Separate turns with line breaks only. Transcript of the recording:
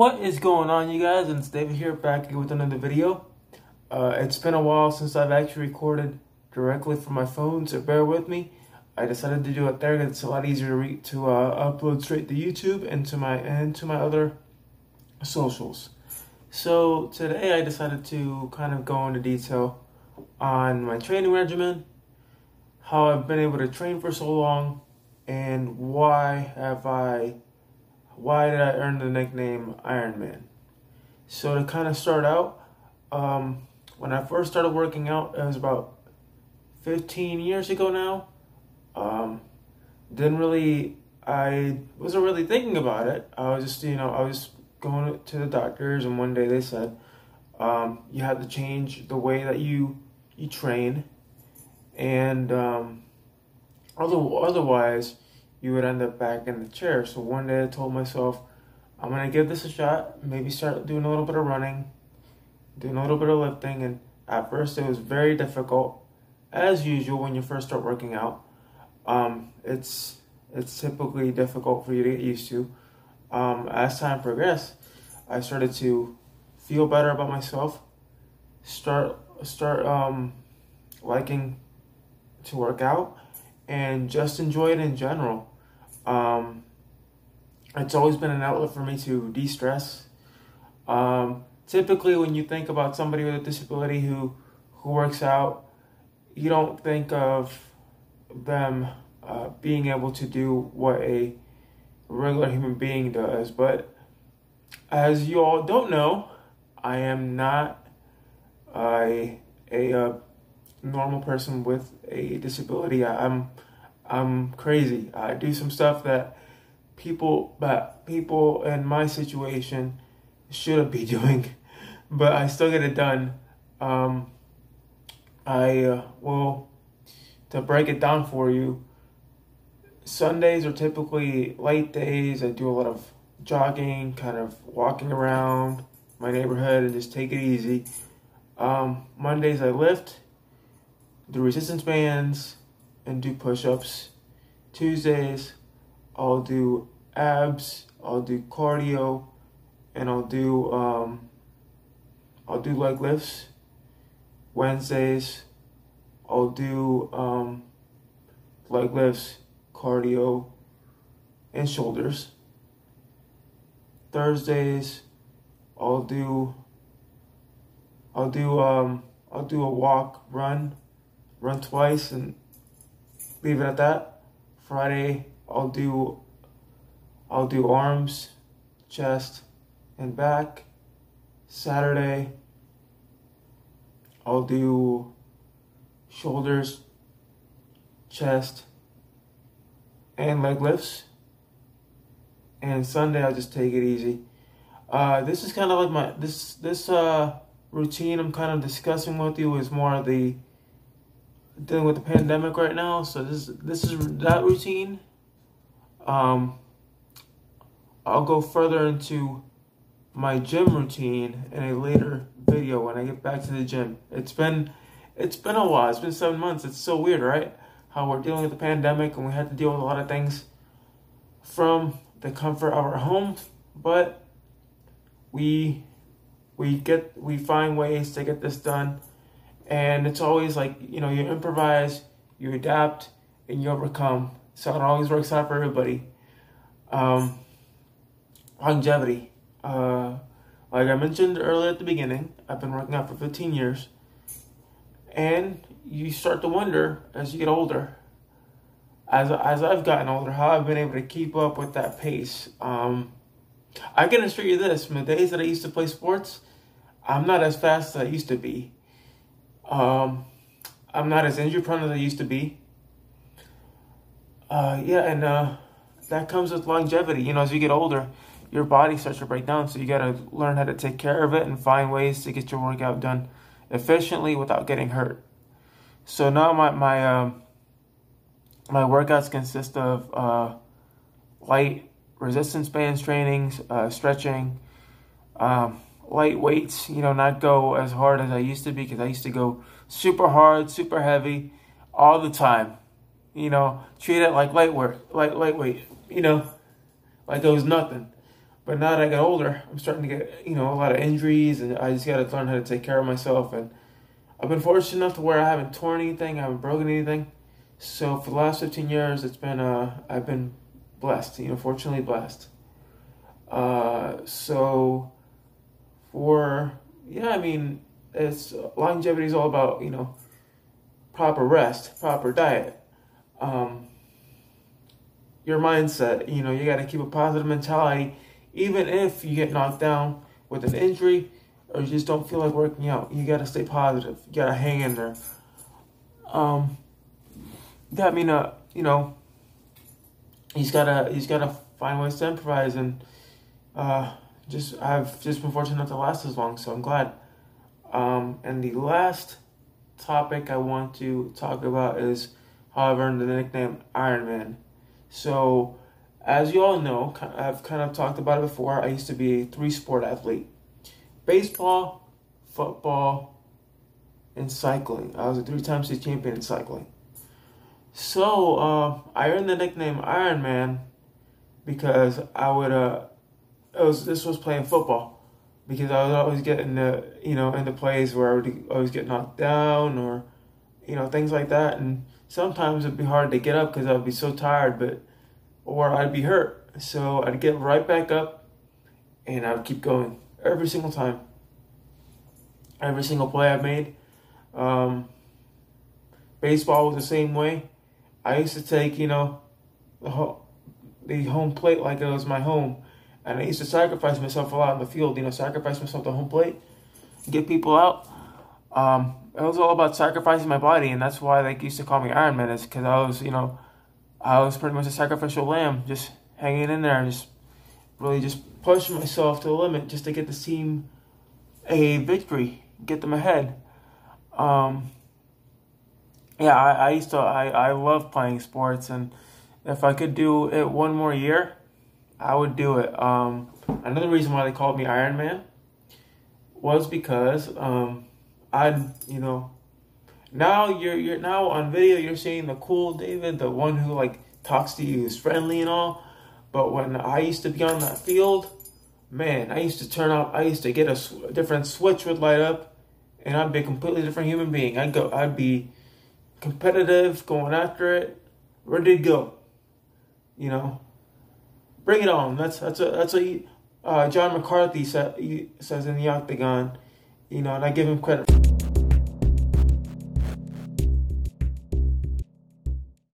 What is going on, you guys? And it's David here, back again with another video. Uh, it's been a while since I've actually recorded directly from my phone, so bear with me. I decided to do it there. It's a lot easier to, re- to uh, upload straight to YouTube and to my and to my other socials. So today I decided to kind of go into detail on my training regimen, how I've been able to train for so long, and why have I why did I earn the nickname Iron Man? So to kind of start out, um, when I first started working out, it was about 15 years ago now. Um, didn't really, I wasn't really thinking about it. I was just, you know, I was going to the doctors, and one day they said, um, you have to change the way that you you train, and um, other, otherwise you would end up back in the chair. So one day I told myself, I'm gonna give this a shot. Maybe start doing a little bit of running, doing a little bit of lifting. And at first it was very difficult, as usual when you first start working out. Um, it's it's typically difficult for you to get used to. Um, as time progressed, I started to feel better about myself. Start start um, liking to work out and just enjoy it in general. Um, it's always been an outlet for me to de stress. Um, typically, when you think about somebody with a disability who, who works out, you don't think of them uh, being able to do what a regular human being does. But as you all don't know, I am not a, a, a normal person with a disability. I, I'm I'm crazy. I do some stuff that people but people in my situation shouldn't be doing, but I still get it done. Um, I uh, will to break it down for you. Sundays are typically light days. I do a lot of jogging, kind of walking around my neighborhood and just take it easy. Um, Mondays I lift, do resistance bands, and do push-ups. Tuesdays, I'll do abs, I'll do cardio, and I'll do um, I'll do leg lifts. Wednesdays, I'll do um, leg lifts, cardio, and shoulders. Thursdays, I'll do I'll do um I'll do a walk, run, run twice, and leave it at that. Friday, I'll do I'll do arms, chest, and back. Saturday, I'll do shoulders, chest, and leg lifts. And Sunday, I'll just take it easy. Uh, this is kind of like my this this uh, routine I'm kind of discussing with you is more of the dealing with the pandemic right now. So this this is that routine. Um, I'll go further into my gym routine in a later video when I get back to the gym. It's been it's been a while. It's been seven months. It's so weird, right? How we're dealing with the pandemic and we had to deal with a lot of things from the comfort of our home, but we we get we find ways to get this done and it's always like, you know, you improvise, you adapt, and you overcome. So it always works out for everybody. Um, longevity. Uh, like I mentioned earlier at the beginning, I've been working out for 15 years. And you start to wonder as you get older, as, as I've gotten older, how I've been able to keep up with that pace. Um, I can assure you this, from the days that I used to play sports, I'm not as fast as I used to be. Um, I'm not as injury prone as I used to be. Uh, yeah, and uh, that comes with longevity. You know, as you get older, your body starts to break down, so you got to learn how to take care of it and find ways to get your workout done efficiently without getting hurt. So now my my um, my workouts consist of uh, light resistance bands trainings, uh, stretching. Um, light weights, you know, not go as hard as I used to be because I used to go super hard, super heavy all the time. You know, treat it like light work, like lightweight, you know, like it was nothing. But now that I got older, I'm starting to get, you know, a lot of injuries and I just got to learn how to take care of myself. And I've been fortunate enough to where I haven't torn anything, I haven't broken anything. So for the last 15 years, it's been, uh, I've been blessed, you know, fortunately blessed. Uh, so for, yeah, I mean, it's longevity is all about, you know, proper rest, proper diet. Um, your mindset, you know, you got to keep a positive mentality even if you get knocked down with an injury or you just don't feel like working out, you gotta stay positive. You gotta hang in there. Um, that mean, uh, you know, he's gotta he's gotta find ways to improvise and uh, just I've just been fortunate to last as long, so I'm glad. Um, and the last topic I want to talk about is how I've earned the nickname Iron Man. So as you all know, I've kind of talked about it before. I used to be a three sport athlete baseball, football, and cycling. I was a three time state champion in cycling. So uh, I earned the nickname Iron Man because I would, uh, was, this was playing football because I was always getting the, you know, in the plays where I would always get knocked down or, you know, things like that. And sometimes it'd be hard to get up because I'd be so tired, but or I'd be hurt. So I'd get right back up and I would keep going every single time. Every single play I made. Um, baseball was the same way. I used to take, you know, the, ho- the home plate like it was my home. And I used to sacrifice myself a lot in the field, you know, sacrifice myself the home plate, get people out. Um, it was all about sacrificing my body, and that's why they used to call me Iron Man, is because I was, you know, I was pretty much a sacrificial lamb, just hanging in there, just really just pushing myself to the limit just to get the team a victory, get them ahead. Um, yeah, I, I used to, I, I love playing sports, and if I could do it one more year, I would do it. Um, another reason why they called me Iron Man was because um, I'd, you know, now you're you're now on video you're seeing the cool David, the one who like talks to you, is friendly and all. But when I used to be on that field, man, I used to turn out. I used to get a, sw- a different switch would light up, and I'd be a completely different human being. I'd go. I'd be competitive, going after it, ready to go. You know, bring it on. That's that's a that's a uh, John McCarthy sa- says in the Octagon. You know, and I give him credit.